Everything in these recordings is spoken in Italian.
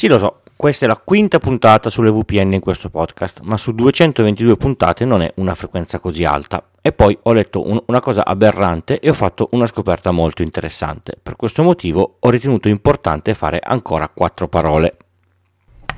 Sì, lo so, questa è la quinta puntata sulle VPN in questo podcast, ma su 222 puntate non è una frequenza così alta. E poi ho letto un, una cosa aberrante e ho fatto una scoperta molto interessante. Per questo motivo ho ritenuto importante fare ancora quattro parole.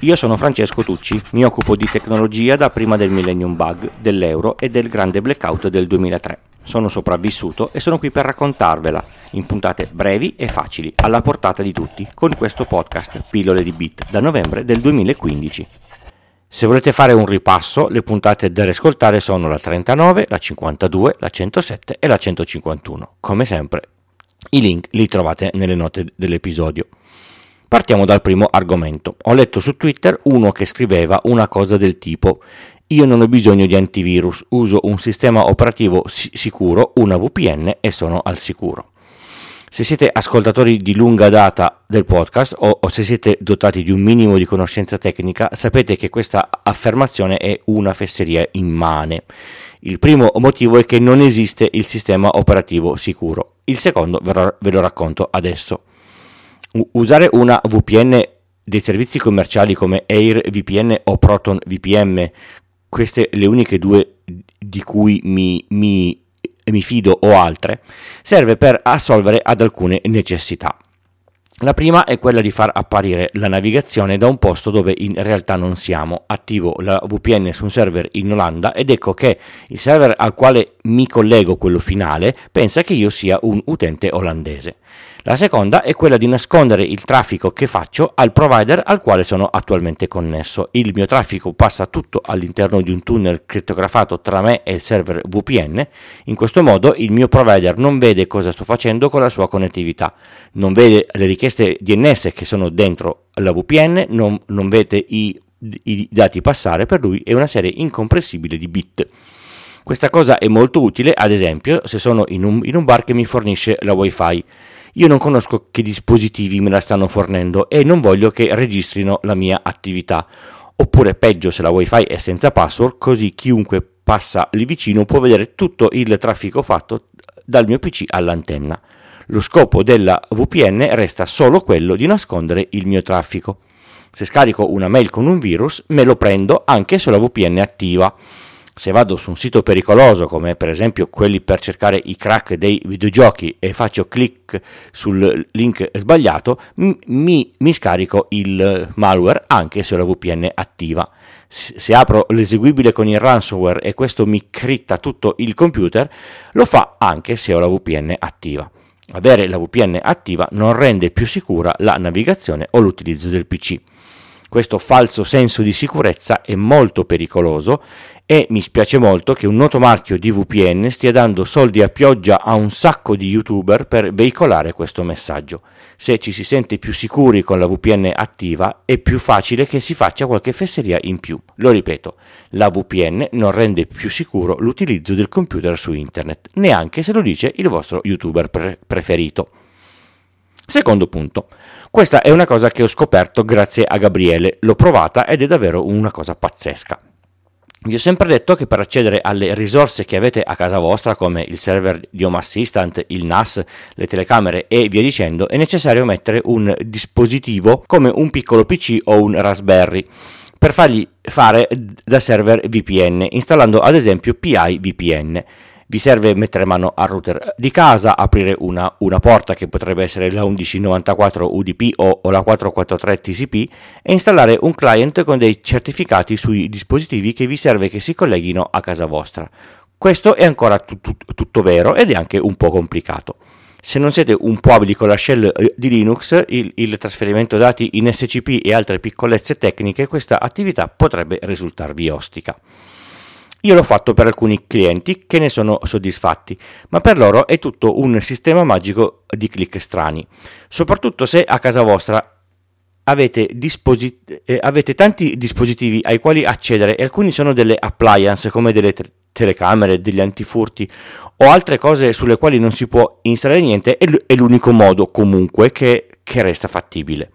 Io sono Francesco Tucci, mi occupo di tecnologia da prima del Millennium Bug, dell'euro e del grande blackout del 2003. Sono sopravvissuto e sono qui per raccontarvela in puntate brevi e facili, alla portata di tutti, con questo podcast Pillole di Bit da novembre del 2015. Se volete fare un ripasso, le puntate da riscoltare sono la 39, la 52, la 107 e la 151. Come sempre, i link li trovate nelle note dell'episodio. Partiamo dal primo argomento. Ho letto su Twitter uno che scriveva una cosa del tipo io non ho bisogno di antivirus, uso un sistema operativo sicuro, una VPN e sono al sicuro. Se siete ascoltatori di lunga data del podcast o, o, se siete dotati di un minimo di conoscenza tecnica, sapete che questa affermazione è una fesseria immane. Il primo motivo è che non esiste il sistema operativo sicuro. Il secondo ve lo racconto adesso. Usare una VPN dei servizi commerciali come AirVPN o ProtonVPN queste le uniche due di cui mi, mi, mi fido o altre, serve per assolvere ad alcune necessità. La prima è quella di far apparire la navigazione da un posto dove in realtà non siamo. Attivo la VPN su un server in Olanda ed ecco che il server al quale mi collego, quello finale, pensa che io sia un utente olandese. La seconda è quella di nascondere il traffico che faccio al provider al quale sono attualmente connesso. Il mio traffico passa tutto all'interno di un tunnel crittografato tra me e il server VPN. In questo modo il mio provider non vede cosa sto facendo con la sua connettività, non vede le richieste DNS che sono dentro la VPN, non, non vede i, i dati passare, per lui è una serie incomprensibile di bit. Questa cosa è molto utile, ad esempio, se sono in un, in un bar che mi fornisce la WiFi. Io non conosco che dispositivi me la stanno fornendo e non voglio che registrino la mia attività. Oppure peggio se la wifi è senza password, così chiunque passa lì vicino può vedere tutto il traffico fatto dal mio PC all'antenna. Lo scopo della VPN resta solo quello di nascondere il mio traffico. Se scarico una mail con un virus, me lo prendo anche se la VPN è attiva se vado su un sito pericoloso come per esempio quelli per cercare i crack dei videogiochi e faccio clic sul link sbagliato, mi, mi scarico il malware anche se la VPN attiva. Se apro l'eseguibile con il ransomware e questo mi critta tutto il computer, lo fa anche se ho la VPN attiva. Avere la VPN attiva non rende più sicura la navigazione o l'utilizzo del PC. Questo falso senso di sicurezza è molto pericoloso e mi spiace molto che un noto marchio di VPN stia dando soldi a pioggia a un sacco di youtuber per veicolare questo messaggio. Se ci si sente più sicuri con la VPN attiva è più facile che si faccia qualche fesseria in più. Lo ripeto, la VPN non rende più sicuro l'utilizzo del computer su internet, neanche se lo dice il vostro youtuber pre- preferito. Secondo punto, questa è una cosa che ho scoperto grazie a Gabriele, l'ho provata ed è davvero una cosa pazzesca. Vi ho sempre detto che per accedere alle risorse che avete a casa vostra, come il server di Home Assistant, il NAS, le telecamere e via dicendo, è necessario mettere un dispositivo come un piccolo PC o un Raspberry per fargli fare da server VPN, installando ad esempio PI VPN vi serve mettere mano al router di casa, aprire una, una porta che potrebbe essere la 1194 UDP o, o, la 443 TCP e installare un client con dei certificati sui dispositivi che vi serve che si colleghino a casa vostra. Questo è ancora tut, tut, tutto vero ed è anche un po' complicato. Se non siete un po' abili con la shell eh, di Linux, il, il trasferimento dati in SCP e altre piccolezze tecniche, questa attività potrebbe risultarvi ostica. Io l'ho fatto per alcuni clienti che ne sono soddisfatti, ma per loro è tutto un sistema magico di click strani, soprattutto se a casa vostra avete, disposi- eh, avete tanti dispositivi ai quali accedere e alcuni sono delle appliance come delle te- telecamere, degli antifurti o altre cose sulle quali non si può installare niente, è, è l'unico modo comunque che, che resta fattibile.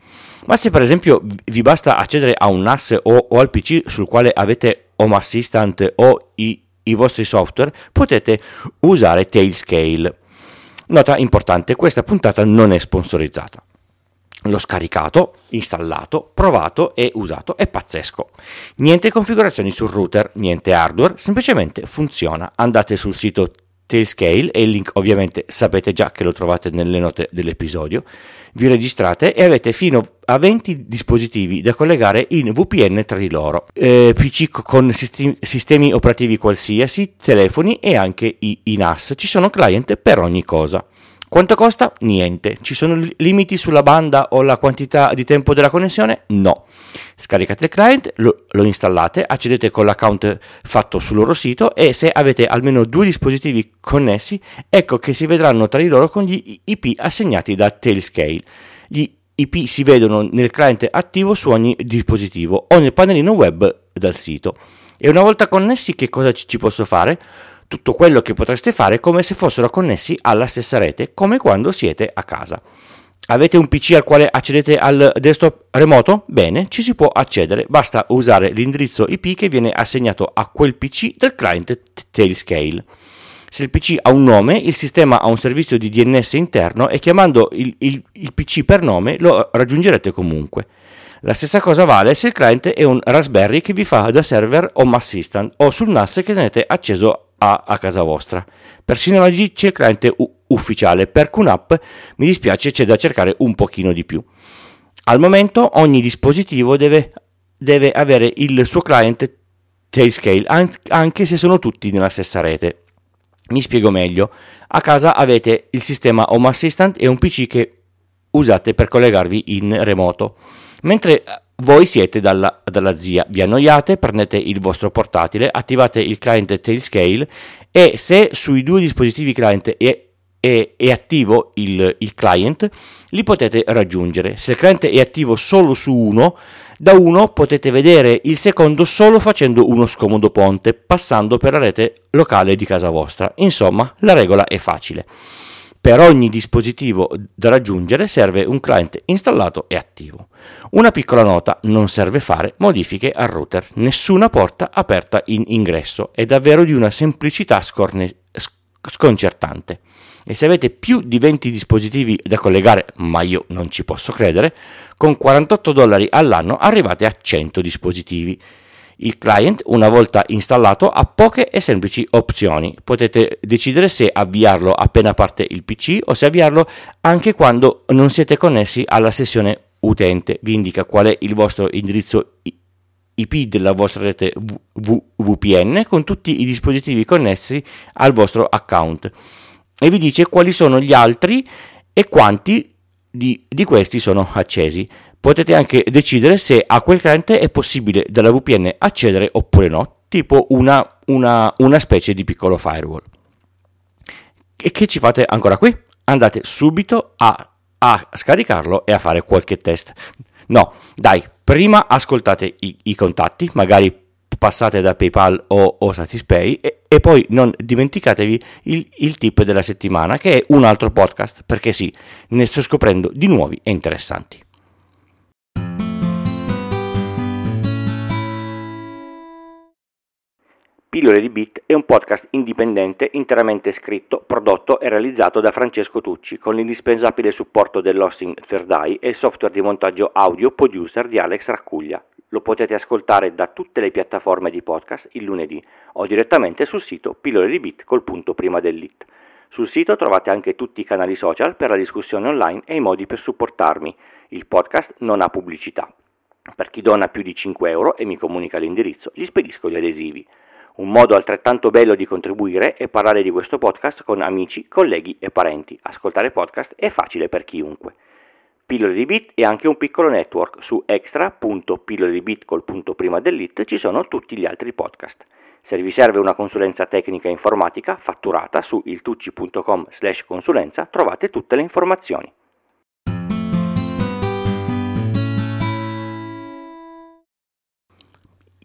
Ma se per esempio vi basta accedere a un NAS o, o al PC sul quale avete Home Assistant o i, i vostri software, potete usare Tailscale. Nota importante, questa puntata non è sponsorizzata. L'ho scaricato, installato, provato e usato. È pazzesco. Niente configurazioni sul router, niente hardware, semplicemente funziona. Andate sul sito Tailscale e il link ovviamente sapete già che lo trovate nelle note dell'episodio. Vi registrate e avete fino a 20 dispositivi da collegare in VPN tra di loro. Eh, PC con sistemi, sistemi operativi qualsiasi, telefoni e anche i, i NAS. Ci sono client per ogni cosa. Quanto costa? Niente. Ci sono limiti sulla banda o la quantità di tempo della connessione? No. Scaricate il client, lo, lo, installate, accedete con l'account fatto sul loro sito e se avete almeno due dispositivi connessi, ecco che si vedranno tra di loro con gli IP assegnati da Tailscale. Gli IP si vedono nel client attivo su ogni dispositivo o nel pannellino web dal sito. E una volta connessi che cosa ci posso fare? Tutto quello che potreste fare come se fossero connessi alla stessa rete, come quando siete a casa. Avete un PC al quale accedete al desktop remoto? Bene, ci si può accedere, basta usare l'indirizzo IP che viene assegnato a quel PC del client Tailscale. Se il PC ha un nome, il sistema ha un servizio di DNS interno e chiamando il, il, il PC per nome lo raggiungerete comunque. La stessa cosa vale se il client è un Raspberry che vi fa da server Home Assistant o sul NAS che tenete acceso a, a casa vostra. Per Synology c'è il cliente u- ufficiale, per QNAP mi dispiace c'è da cercare un pochino di più. Al momento ogni dispositivo deve, deve avere il suo client Tailscale, anche se sono tutti nella stessa rete. Mi spiego meglio. A casa avete il sistema Home Assistant e un PC che usate per collegarvi in remoto. Mentre voi siete dalla, dalla, zia, vi annoiate, prendete il vostro portatile, attivate il client Tailscale e se sui due dispositivi client è, è, è attivo il, il, client, li potete raggiungere. Se il client è attivo solo su uno, da uno potete vedere il secondo solo facendo uno scomodo ponte, passando per la rete locale di casa vostra. Insomma, la regola è facile. Per ogni dispositivo da raggiungere serve un client installato e attivo. Una piccola nota, non serve fare modifiche al router, nessuna porta aperta in ingresso, è davvero di una semplicità scorne- sconcertante. E se avete più di 20 dispositivi da collegare, ma io non ci posso credere, con 48 dollari all'anno arrivate a 100 dispositivi. Il client, una volta installato, ha poche e semplici opzioni. Potete decidere se avviarlo appena parte il PC o se avviarlo anche quando non siete connessi alla sessione utente. Vi indica qual è il vostro indirizzo IP della vostra rete VPN con tutti i dispositivi connessi al vostro account e vi dice quali sono gli altri e quanti di, di questi sono accesi. Potete anche decidere se a quel cliente è possibile dalla VPN accedere oppure no, tipo una, una, una specie di piccolo firewall. E che ci fate ancora qui? Andate subito a, a scaricarlo e a fare qualche test. No, dai, prima ascoltate i, i contatti, magari passate da PayPal o, o Satispay e, e, poi non dimenticatevi il, il, tip della settimana che è un altro podcast perché sì, ne sto scoprendo di nuovi e interessanti. Pillole di Bit è un podcast indipendente interamente scritto, prodotto e realizzato da Francesco Tucci con l'indispensabile supporto dell'hosting Third Eye e il software di montaggio audio producer di Alex Raccuglia. Lo potete ascoltare da tutte le piattaforme di podcast il lunedì o direttamente sul sito Pillole di Bit col punto prima dell'it. Sul sito trovate anche tutti i canali social per la discussione online e i modi per supportarmi. Il podcast non ha pubblicità. Per chi dona più di 5 euro e mi comunica l'indirizzo, gli spedisco gli adesivi. Un modo altrettanto bello di contribuire è parlare di questo podcast con amici, colleghi e parenti. Ascoltare podcast è facile per chiunque. Pillole di Bit è anche un piccolo network. Su extra.pillole di Bit col punto prima dell'it ci sono tutti gli altri podcast. Se vi serve una consulenza tecnica informatica fatturata su iltucci.com slash consulenza trovate tutte le informazioni.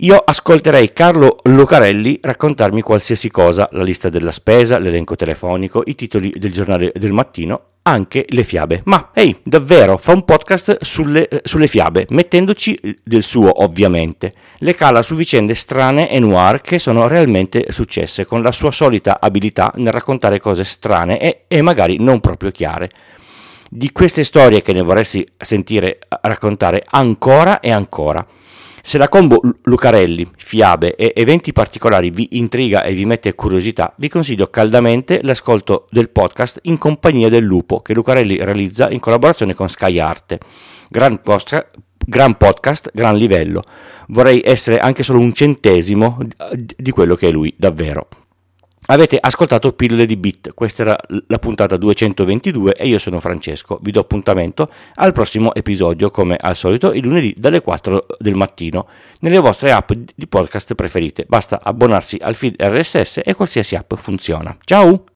Io ascolterei Carlo Lucarelli raccontarmi qualsiasi cosa, la lista della spesa, l'elenco telefonico, i titoli del giornale del mattino, anche le fiabe. Ma ehi, davvero, fa un podcast sulle, eh, sulle fiabe, mettendoci del suo ovviamente. Le cala su vicende strane e noir che sono realmente successe, con la sua solita abilità nel raccontare cose strane e, e magari non proprio chiare. di queste storie che ne vorresti sentire raccontare ancora e ancora. Se la combo Lucarelli, fiabe e eventi particolari vi intriga e vi mette curiosità, vi consiglio caldamente l'ascolto del podcast In compagnia del lupo che Lucarelli realizza in collaborazione con Sky Arte. Gran, post- gran podcast, gran livello. Vorrei essere anche solo un centesimo di quello che è lui davvero. Avete ascoltato Pillole di Bit, questa era la puntata 222 e io sono Francesco. Vi do appuntamento al prossimo episodio, come al solito, il lunedì dalle 4 del mattino, nelle vostre app di podcast preferite. Basta abbonarsi al feed RSS e qualsiasi app funziona. Ciao!